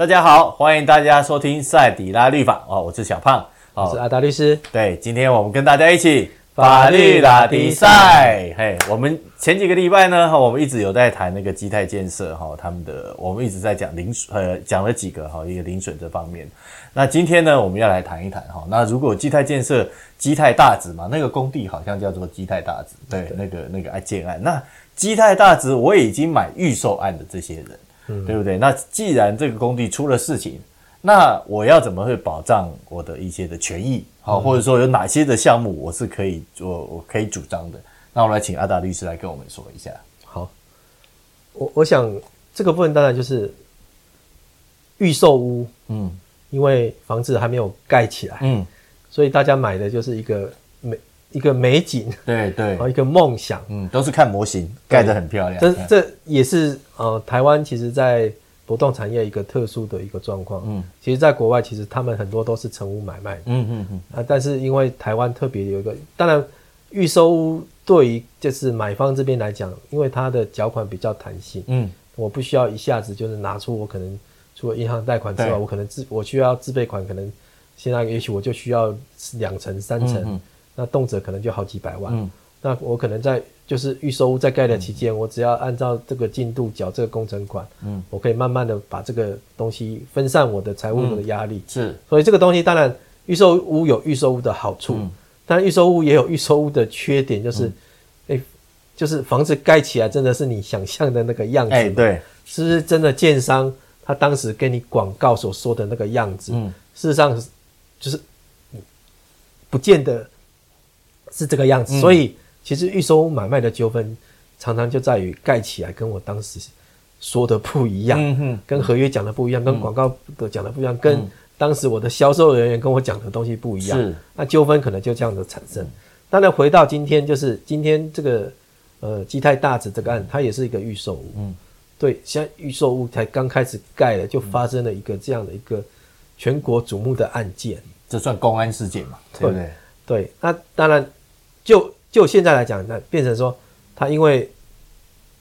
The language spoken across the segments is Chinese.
大家好，欢迎大家收听赛底拉律法哦，我是小胖，我是阿达律师。对，今天我们跟大家一起法律拉迪赛。嘿，我们前几个礼拜呢，我们一直有在谈那个基泰建设哈，他们的我们一直在讲临水，呃，讲了几个哈，一个零损这方面。那今天呢，我们要来谈一谈哈。那如果基泰建设基泰大直嘛，那个工地好像叫做基泰大直，对，对那个那个建案。那基泰大直，我已经买预售案的这些人，嗯，对不对？那既然这个工地出了事情，那我要怎么会保障我的一些的权益？好，或者说有哪些的项目我是可以做，我可以主张的？那我来请阿达律师来跟我们说一下。好，我我想这个部分当然就是预售屋，嗯，因为房子还没有盖起来，嗯，所以大家买的就是一个美。一个美景，对对，一个梦想，嗯，都是看模型盖得很漂亮。这这也是呃，台湾其实，在不动产业一个特殊的一个状况。嗯，其实，在国外，其实他们很多都是成屋买卖。嗯嗯嗯。啊，但是因为台湾特别有一个，当然预收屋对于就是买方这边来讲，因为它的缴款比较弹性。嗯，我不需要一下子就是拿出我可能除了银行贷款之外，我可能自我需要自备款，可能现在也许我就需要两成三成。那动辄可能就好几百万，嗯，那我可能在就是预售屋在盖的期间，嗯，我只要按照这个进度缴这个工程款，嗯，我可以慢慢的把这个东西分散我的财务的压力，嗯，是，所以这个东西当然预售屋有预售屋的好处，嗯，但预售屋也有预售屋的缺点，就是，哎，就是房子盖起来真的是你想象的那个样子，哎，对，是不是真的建商他当时跟你广告所说的那个样子？嗯，事实上就是不见得。是这个样子，所以其实预售买卖的纠纷常常就在于盖起来跟我当时说的不一样，跟合约讲的不一样，跟广告的讲的不一样，跟当时我的销售人员跟我讲的东西不一样，那纠纷可能就这样的产生。当然回到今天，就是今天这个呃基泰大子这个案，它也是一个预售屋，嗯，对，现在预售屋才刚开始盖了，就发生了一个这样的一个全国瞩目的案件，这算公安事件嘛？对不对？对，那当然。就就现在来讲，那变成说，它因为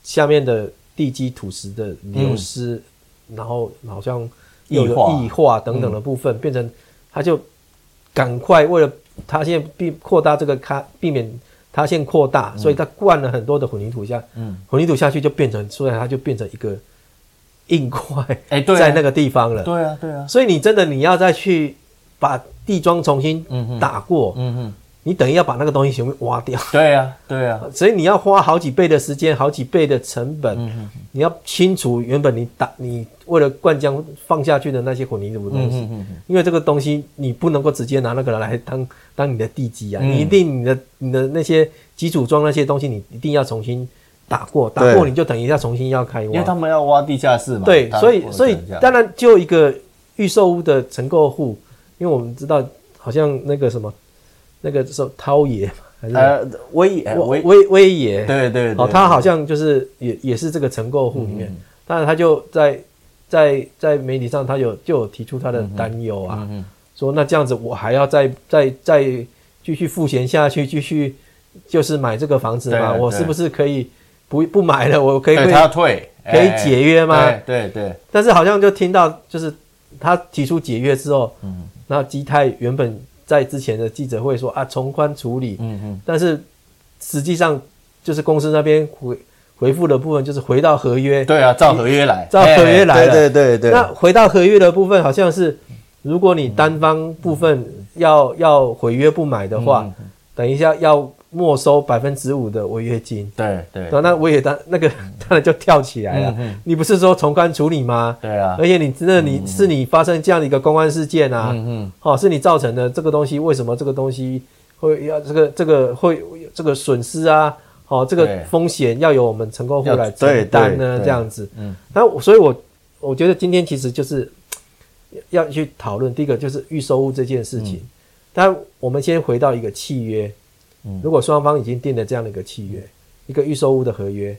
下面的地基土石的流失，嗯、然后好像有异化等等的部分，嗯、变成它就赶快为了它现在避扩大这个它避免它现扩大，嗯、所以它灌了很多的混凝土下，嗯，混凝土下去就变成，所以它就变成一个硬块，哎，对，在那个地方了，对啊，对啊，所以你真的你要再去把地桩重新打过，嗯哼。你等于要把那个东西全部挖掉，对呀，对呀，所以你要花好几倍的时间，好几倍的成本，你要清除原本你打你为了灌浆放下去的那些混凝土东西，因为这个东西你不能够直接拿那个来当当你的地基啊，你一定你的你的那些基础桩那些东西你一定要重新打过，打过你就等一下重新要开挖，因为他们要挖地下室嘛，对，所以所以当然就一个预售屋的承购户，因为我们知道好像那个什么。那个时候涛爷还是呃威威威威爷，对对哦，他好像就是也也是这个承购户里面，当然他就在在在媒体上他有就有提出他的担忧啊，说那这样子我还要再再再继续付钱下去，继续就是买这个房子吗？我是不是可以不不买了？我可以他要退，可以解约吗？对对。但是好像就听到就是他提出解约之后，嗯，那基泰原本。在之前的记者会说啊，从宽处理，嗯嗯，但是实际上就是公司那边回回复的部分就是回到合约，对啊，照合约来，照合约来了，对对对对。那回到合约的部分好像是，如果你单方部分要要毁约不买的话，等一下要。没收百分之五的违约金，对对，那我也当那个 当然就跳起来了。你不是说从宽处理吗？对啊，而且你真的你是你发生这样的一个公关事件啊，嗯嗯，哦，是你造成的这个东西，为什么这个东西会要这个这个会这个损失啊？哦，这个风险要由我们承购户来承担呢？这样子，嗯，那所以我我觉得今天其实就是要去讨论第一个就是预售屋这件事情，但我们先回到一个契约。如果双方已经定了这样的一个契约，一个预售屋的合约，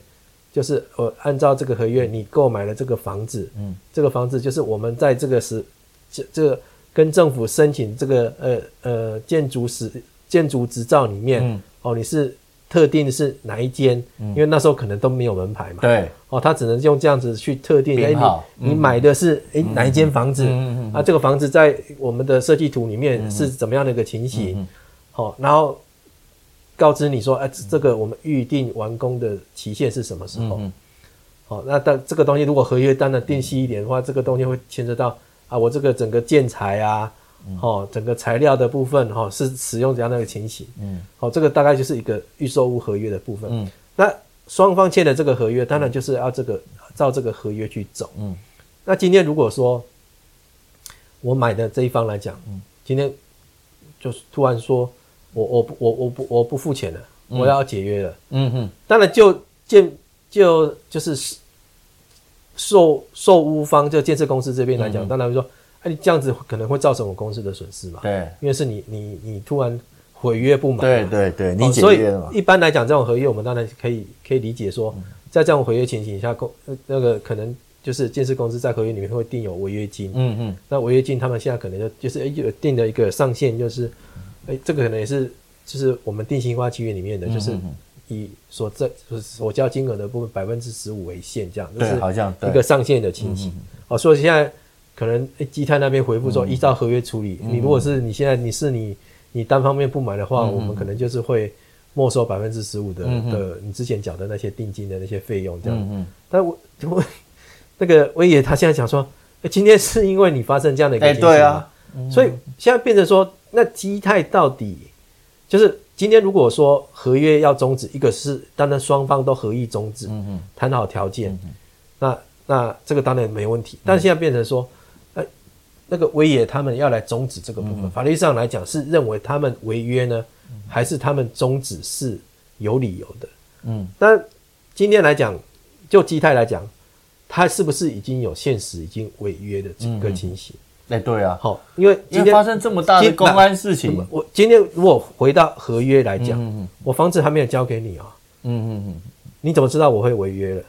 就是我按照这个合约，你购买了这个房子，嗯，这个房子就是我们在这个时这这个跟政府申请这个呃呃建筑时建筑执照里面，哦，你是特定是哪一间，因为那时候可能都没有门牌嘛。对。哦，他只能用这样子去特定。哎，你你买的是哎哪一间房子？啊，这个房子在我们的设计图里面是怎么样的一个情形？好，然后告知你说，哎，这个我们预定完工的期限是什么时候？好，那但这个东西如果合约单的定细一点的话，这个东西会牵涉到啊，我这个整个建材啊。哦，整个材料的部分哈是使用怎样的一个情形？嗯，好，这个大概就是一个预售屋合约的部分。嗯，那双方签的这个合约，当然就是要这个照这个合约去走。嗯，那今天如果说我买的这一方来讲，嗯，今天就是突然说我我不我我不我不付钱了，我要解约了。嗯哼，当然就建就就是售售屋方就建设公司这边来讲，当然说。哎，你这样子可能会造成我公司的损失嘛？对，因为是你你你突然毁约不满。对对对，你解约了嘛？所以一般来讲，这种合约我们当然可以可以理解说，在这种毁约情形下，公那个可能就是建设公司在合约里面会定有违约金。嗯嗯。那违约金他们现在可能就就是有定的一个上限，就是哎，这个可能也是就是我们定型化契约里面的，就是以所在所交金额的部分百分之十五为限，这样就是好像一个上限的情形。哦，所以现在。可能诶，基泰那边回复说，依照合约处理。嗯、你如果是你现在你是你你单方面不买的话，嗯、我们可能就是会没收百分之十五的、嗯、的你之前缴的那些定金的那些费用这样。但我我那个威爷他现在讲说，诶，今天是因为你发生这样的一个对啊，嗯、所以现在变成说，那基泰到底就是今天如果说合约要终止，一个是当然双方都合意终止，谈好条件，嗯、那那这个当然没问题。但现在变成说。那个威爷他们要来终止这个部分，嗯、法律上来讲是认为他们违约呢，嗯、还是他们终止是有理由的？嗯，但今天来讲，就基泰来讲，他是不是已经有现实已经违约的这个情形？哎、嗯欸，对啊，好，因为今天发生这么大的公安事情，我今天如果回到合约来讲，嗯嗯、我房子还没有交给你啊、哦，嗯嗯嗯，你怎么知道我会违约了？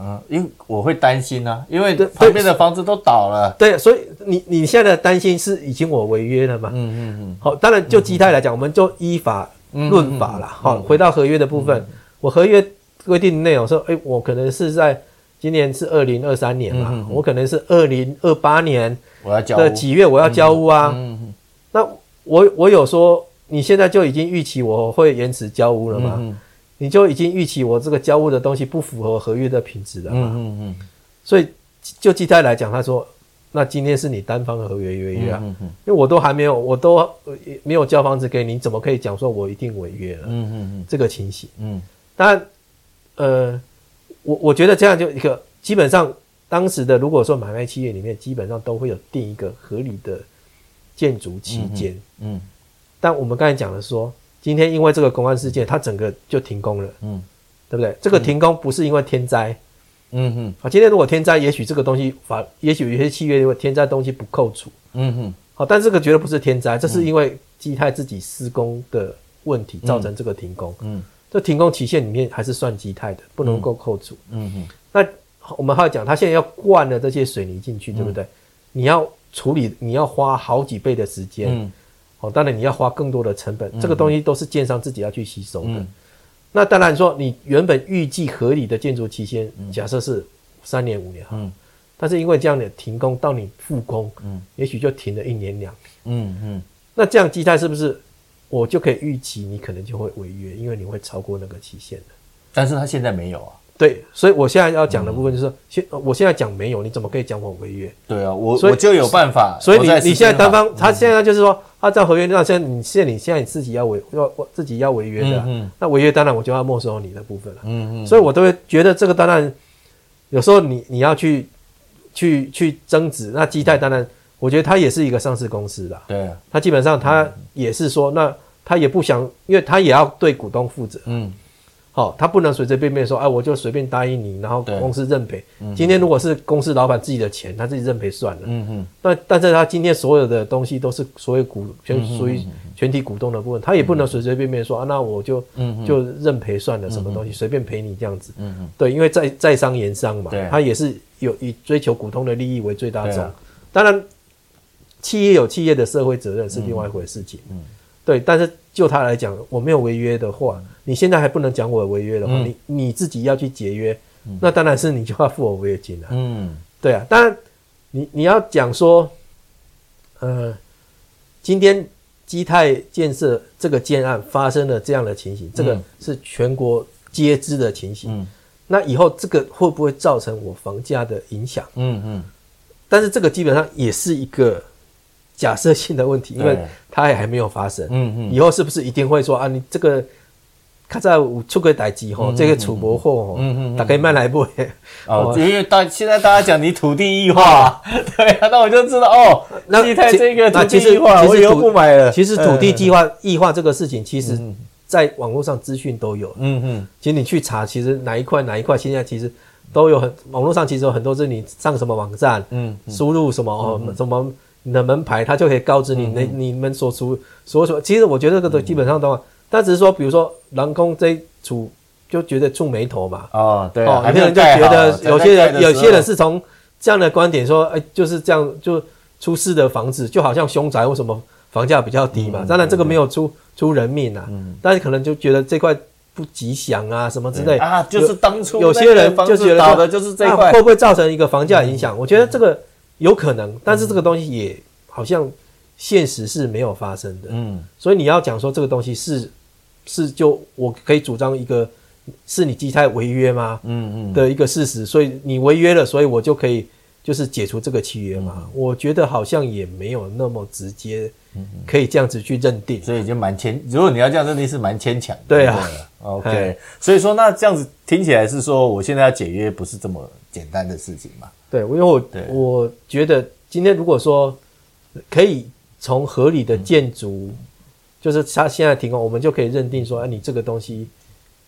嗯，因为我会担心啊，因为旁边的房子都倒了。对，所以你你现在的担心是已经我违约了嘛？嗯嗯嗯。好，当然就基泰来讲，我们就依法论法了。好，回到合约的部分，我合约规定的内容说，哎，我可能是在今年是二零二三年嘛，我可能是二零二八年我要交的几月我要交屋啊。嗯嗯。那我我有说你现在就已经预期我会延迟交屋了吗？你就已经预期我这个交物的东西不符合合约的品质了嘛？嗯嗯嗯。所以就基泰来讲，他说，那今天是你单方的合约违约啊，嗯嗯，因为我都还没有，我都没有交房子给你，怎么可以讲说我一定违约了？嗯嗯嗯，这个情形。嗯。当然，呃，我我觉得这样就一个基本上当时的如果说买卖契约里面基本上都会有定一个合理的建筑期间。嗯。但我们刚才讲的说。今天因为这个公安事件，它整个就停工了，嗯，对不对？这个停工不是因为天灾，嗯哼。好，今天如果天灾，也许这个东西法，也许有些契约因为天灾东西不扣除，嗯哼。好，但这个绝对不是天灾，这是因为基泰自己施工的问题造成这个停工，嗯。这停工期限里面还是算基泰的，不能够扣除，嗯哼。那我们还要讲，他现在要灌了这些水泥进去，对不对？你要处理，你要花好几倍的时间，嗯。哦，当然你要花更多的成本，嗯、这个东西都是建商自己要去吸收的。嗯、那当然说，你原本预计合理的建筑期限，嗯、假设是三年五年哈，嗯、但是因为这样的停工到你复工，嗯，也许就停了一年两年，嗯嗯，那这样基态是不是我就可以预期你可能就会违约，因为你会超过那个期限的？但是他现在没有啊。对，所以我现在要讲的部分就是，现我现在讲没有，你怎么可以讲我违约？对啊，我我就有办法。所以你你现在单方，他现在就是说，他在合约那，现在你现在你现在你自己要违要自己要违约的，嗯，那违约当然我就要没收你的部分了，嗯嗯，所以我都会觉得这个当然有时候你你要去去去争执，那基泰当然我觉得它也是一个上市公司的，对，它基本上它也是说，那它也不想，因为它也要对股东负责，嗯。哦，他不能随随便便说，哎，我就随便答应你，然后公司认赔。嗯、今天如果是公司老板自己的钱，他自己认赔算了。嗯嗯。那但，但是他今天所有的东西都是所有股全属于全体股东的部分，他也不能随随便便说啊，那我就就认赔算了，什么东西随便赔你这样子。嗯嗯。对，因为在在商言商嘛，他也是有以追求股东的利益为最大宗。当然，企业有企业的社会责任是另外一回事情。嗯。对，但是就他来讲，我没有违约的话，你现在还不能讲我违约的话，嗯、你你自己要去解约，嗯、那当然是你就要付我违约金了。嗯，对啊，当然你你要讲说，呃，今天基泰建设这个建案发生了这样的情形，这个是全国皆知的情形。嗯，那以后这个会不会造成我房价的影响？嗯嗯，但是这个基本上也是一个。假设性的问题，因为它也还没有发生。嗯嗯，以后是不是一定会说啊？你这个卡在出轨代志吼，这个楚国货，嗯嗯，大概卖来不？哦，因为大现在大家讲你土地异化，对啊，那我就知道哦。那基泰这个土地异化，我以后不买了。其实土地计划异化这个事情，其实在网络上资讯都有。嗯嗯，其实你去查，其实哪一块哪一块，现在其实都有很网络上其实有很多是你上什么网站，嗯，输入什么哦什么。你的门牌，他就可以告知你，那你们所处所说，其实我觉得这个都基本上都，但只是说，比如说人工这一组就觉得触眉头嘛。哦，对。哦，有些人就觉得，有些人有些人是从这样的观点说，哎，就是这样，就出事的房子就好像凶宅，为什么房价比较低嘛？当然这个没有出出人命啊，但是可能就觉得这块不吉祥啊，什么之类啊，就是当初有些人就觉得就是这块会不会造成一个房价影响？我觉得这个。有可能，但是这个东西也好像现实是没有发生的。嗯，所以你要讲说这个东西是是就我可以主张一个是你基泰违约吗？嗯嗯的一个事实，所以你违约了，所以我就可以就是解除这个契约嘛？嗯、我觉得好像也没有那么直接，可以这样子去认定。所以就蛮牵，如果你要这样认定是蛮牵强的。对啊，OK。所以说那这样子听起来是说，我现在要解约不是这么简单的事情嘛？对，因为我我觉得今天如果说可以从合理的建筑，嗯、就是它现在停工，我们就可以认定说，哎、啊，你这个东西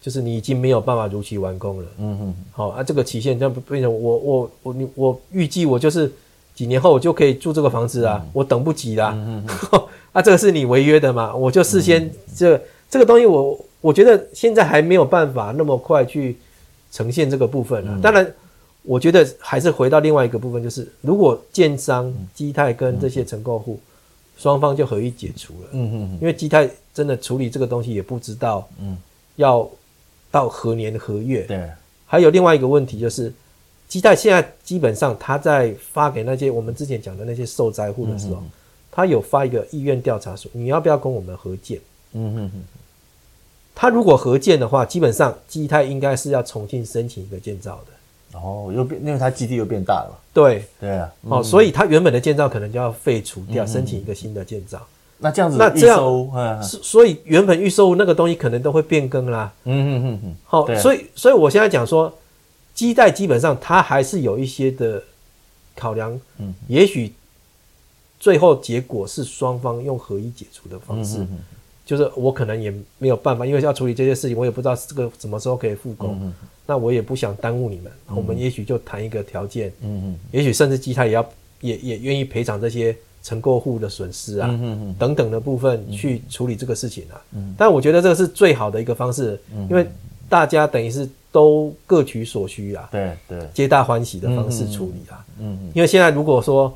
就是你已经没有办法如期完工了。嗯嗯，好啊，这个期限这样变成我我我你我预计我就是几年后我就可以住这个房子啊，嗯、我等不及啦。嗯嗯，啊，这个是你违约的嘛？我就事先、嗯、这这个东西我我觉得现在还没有办法那么快去呈现这个部分了。嗯、当然。我觉得还是回到另外一个部分，就是如果建商、基泰跟这些承购户双方就合意解除了，嗯嗯，因为基泰真的处理这个东西也不知道，嗯，要到何年何月，对。还有另外一个问题就是，基泰现在基本上他在发给那些我们之前讲的那些受灾户的时候，他有发一个意愿调查书，你要不要跟我们合建？嗯嗯嗯。他如果合建的话，基本上基泰应该是要重新申请一个建造的。哦，又变，因为它基地又变大了。对对啊，哦，所以它原本的建造可能就要废除掉，申请一个新的建造。那这样子，那这样，所以原本预售那个东西可能都会变更啦。嗯嗯嗯嗯。好，所以所以我现在讲说，基带基本上它还是有一些的考量。嗯，也许最后结果是双方用合一解除的方式。就是我可能也没有办法，因为要处理这些事情，我也不知道这个什么时候可以复工。那我也不想耽误你们，嗯、我们也许就谈一个条件。嗯嗯，也许甚至基泰也要也也愿意赔偿这些承购户的损失啊，嗯、哼等等的部分去处理这个事情啊。嗯、但我觉得这个是最好的一个方式，嗯、因为大家等于是都各取所需啊。对对，皆大欢喜的方式处理啊。嗯嗯，因为现在如果说。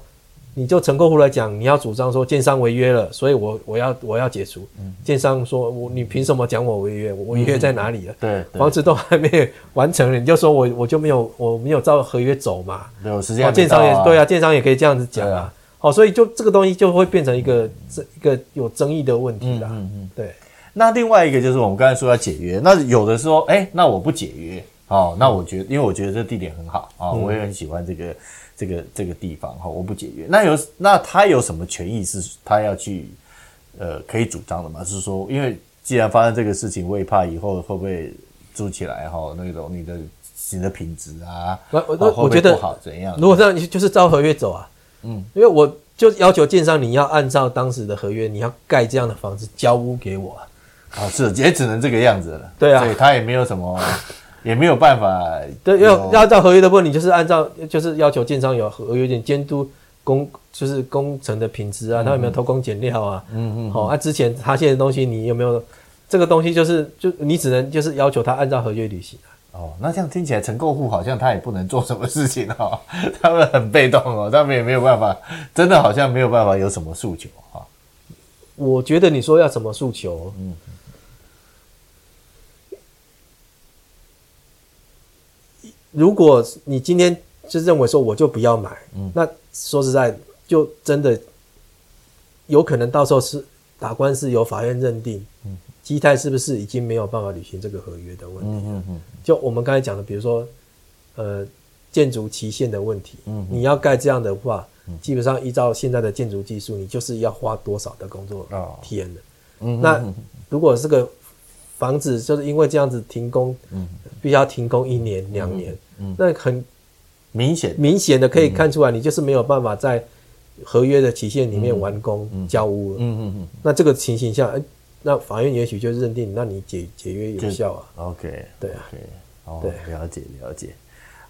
你就成购户来讲，你要主张说建商违约了，所以我我要我要解除。嗯、建商说我你凭什么讲我违约？我违约在哪里了？嗯、对，房子都还没完成，你就说我我就没有我没有照合约走嘛？没有时间、啊。建商也对啊，建商也可以这样子讲啊。好、啊哦，所以就这个东西就会变成一个这一个有争议的问题啦。嗯嗯嗯，对。那另外一个就是我们刚才说要解约，那有的说，哎、欸，那我不解约哦，那我觉得，因为我觉得这地点很好啊，我也很喜欢这个。这个这个地方哈，我不解约，那有那他有什么权益是他要去呃可以主张的吗？是说，因为既然发生这个事情，我也怕以后会不会住起来哈，那种你的你的品质啊，我我我觉得不好怎样？如果这样，就是照合约走啊，嗯，因为我就要求建商你要按照当时的合约，你要盖这样的房子交屋给我啊，啊是也只能这个样子了，对啊，所以他也没有什么。也没有办法，对，要要照合约的问你，就是按照就是要求建商有合约点监督工，就是工程的品质啊，他有没有偷工减料啊？嗯嗯，好，啊，之前他现的东西你有没有这个东西？就是就你只能就是要求他按照合约履行啊。哦，那这样听起来承购户好像他也不能做什么事情哦，他们很被动哦，他们也没有办法，真的好像没有办法有什么诉求哈。我觉得你说要什么诉求？嗯，如果你今天就认为说我就不要买，嗯，那说实在，就真的有可能到时候是打官司，由法院认定，嗯，基泰是不是已经没有办法履行这个合约的问题？嗯嗯，就我们刚才讲的，比如说，呃，建筑期限的问题，嗯，你要盖这样的话。基本上依照现在的建筑技术，你就是要花多少的工作天的。嗯，那如果这个房子就是因为这样子停工，嗯，必须要停工一年两年，嗯，那很明显明显的可以看出来，你就是没有办法在合约的期限里面完工交屋了。嗯嗯嗯。那这个情形下，哎，那法院也许就认定，那你解解约有效啊。OK，对啊，哦，对，了解了解。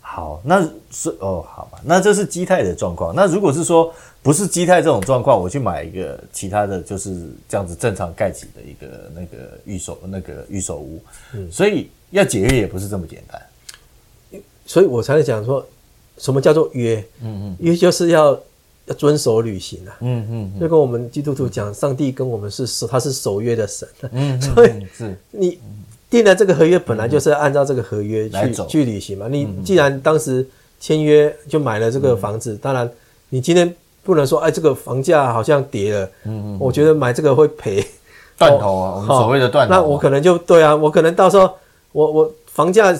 好，那是哦，好吧，那这是基泰的状况。那如果是说不是基泰这种状况，我去买一个其他的就是这样子正常盖起的一个那个预售那个预售屋，嗯，所以要解约也不是这么简单。所以我才讲说，什么叫做约？嗯嗯，约就是要要遵守履行啊。嗯嗯，就跟我们基督徒讲，上帝跟我们是守，他是守约的神。嗯，所以是你。定了这个合约本来就是按照这个合约去走去履行嘛。你既然当时签约就买了这个房子，嗯、当然你今天不能说哎，这个房价好像跌了，嗯嗯，我觉得买这个会赔断头啊，我们所谓的断头、啊。那我可能就对啊，我可能到时候我我房价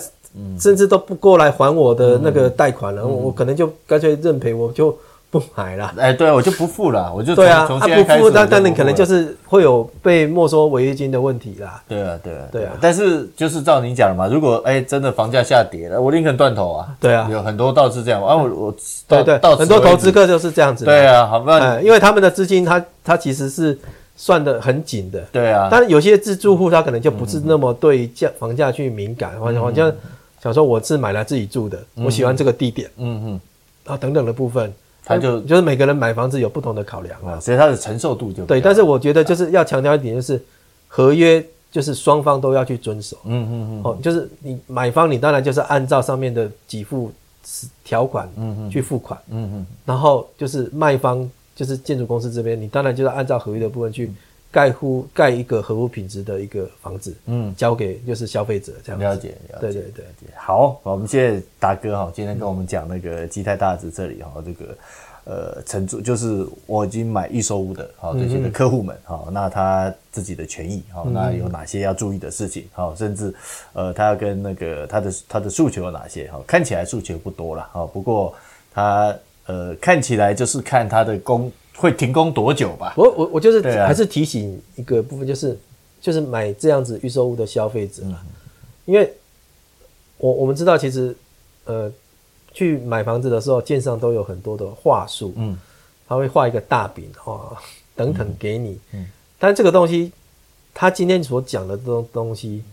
甚至都不过来还我的那个贷款了，嗯、我可能就干脆认赔，我就。不买了，哎，对啊，我就不付了，我就对啊，他不付，那那你可能就是会有被没收违约金的问题啦。对啊，对啊，对啊。但是就是照你讲的嘛，如果哎真的房价下跌了，我宁肯断头啊。对啊，有很多倒是这样啊，我我对对，很多投资客就是这样子。对啊，好吧，因为他们的资金他他其实是算得很紧的。对啊，但是有些自住户他可能就不是那么对价房价去敏感，好像好像想说我是买来自己住的，我喜欢这个地点，嗯嗯，啊等等的部分。他就就是每个人买房子有不同的考量啊，所以他的承受度就对。但是我觉得就是要强调一点，就是合约就是双方都要去遵守。嗯嗯嗯。哦，就是你买方你当然就是按照上面的给付条款，嗯嗯，去付款。嗯嗯。然后就是卖方就是建筑公司这边，你当然就是按照合约的部分去盖乎盖一个合乎品质的一个房子，嗯，交给就是消费者这样。了解，了解，对对对。好，我们谢谢达哥哈，今天跟我们讲那个基泰大子这里哈，这个。呃，承租就是我已经买预售屋的，哈这些的客户们，哈，那他自己的权益，哈，那有哪些要注意的事情，哈，甚至呃，他要跟那个他的他的诉求有哪些，哈，看起来诉求不多了，哈，不过他呃看起来就是看他的工会停工多久吧。我我我就是还是提醒一个部分，就是就是买这样子预售屋的消费者，因为我我们知道其实呃。去买房子的时候，建商都有很多的话术，嗯，他会画一个大饼哦，等等给你，嗯，嗯，但这个东西，他今天所讲的这种东西，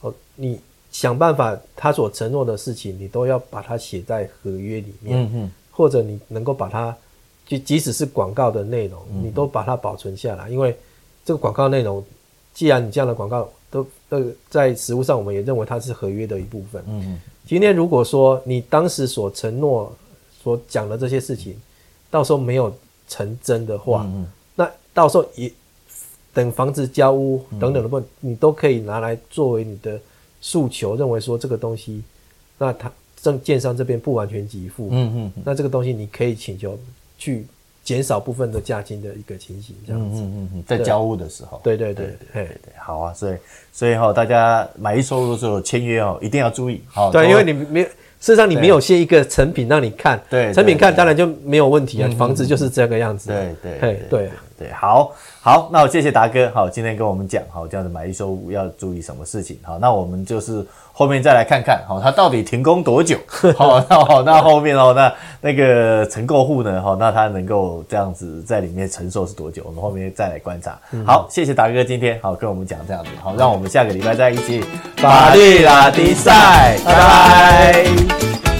哦，你想办法，他所承诺的事情，你都要把它写在合约里面，嗯嗯，或者你能够把它，就即使是广告的内容，你都把它保存下来，因为这个广告内容，既然你这样的广告都呃在实物上，我们也认为它是合约的一部分，嗯嗯。今天如果说你当时所承诺、所讲的这些事情，到时候没有成真的话，嗯嗯，那到时候也等房子交屋等等的部分，嗯、你都可以拿来作为你的诉求，认为说这个东西，那他正建商这边不完全给付，嗯嗯，那这个东西你可以请求去。减少部分的价金的一个情形，这样子，嗯嗯嗯，在交物的时候，对对对对好啊，所以所以哈，大家买一收入的时候签约哦，一定要注意，好，对，因为你没有，事实上你没有先一个成品让你看，对，成品看当然就没有问题啊，房子就是这个样子，对对对对对，好好，那我谢谢达哥，好，今天跟我们讲，好，这样子买一收五要注意什么事情，好，那我们就是。后面再来看看，好，它到底停工多久？好，那好，那后面哦，那那个承购户呢？好，那他能够这样子在里面承受是多久？我们后面再来观察。好，谢谢达哥今天好跟我们讲这样子，好，让我们下个礼拜再一起法律拉迪赛，拜拜。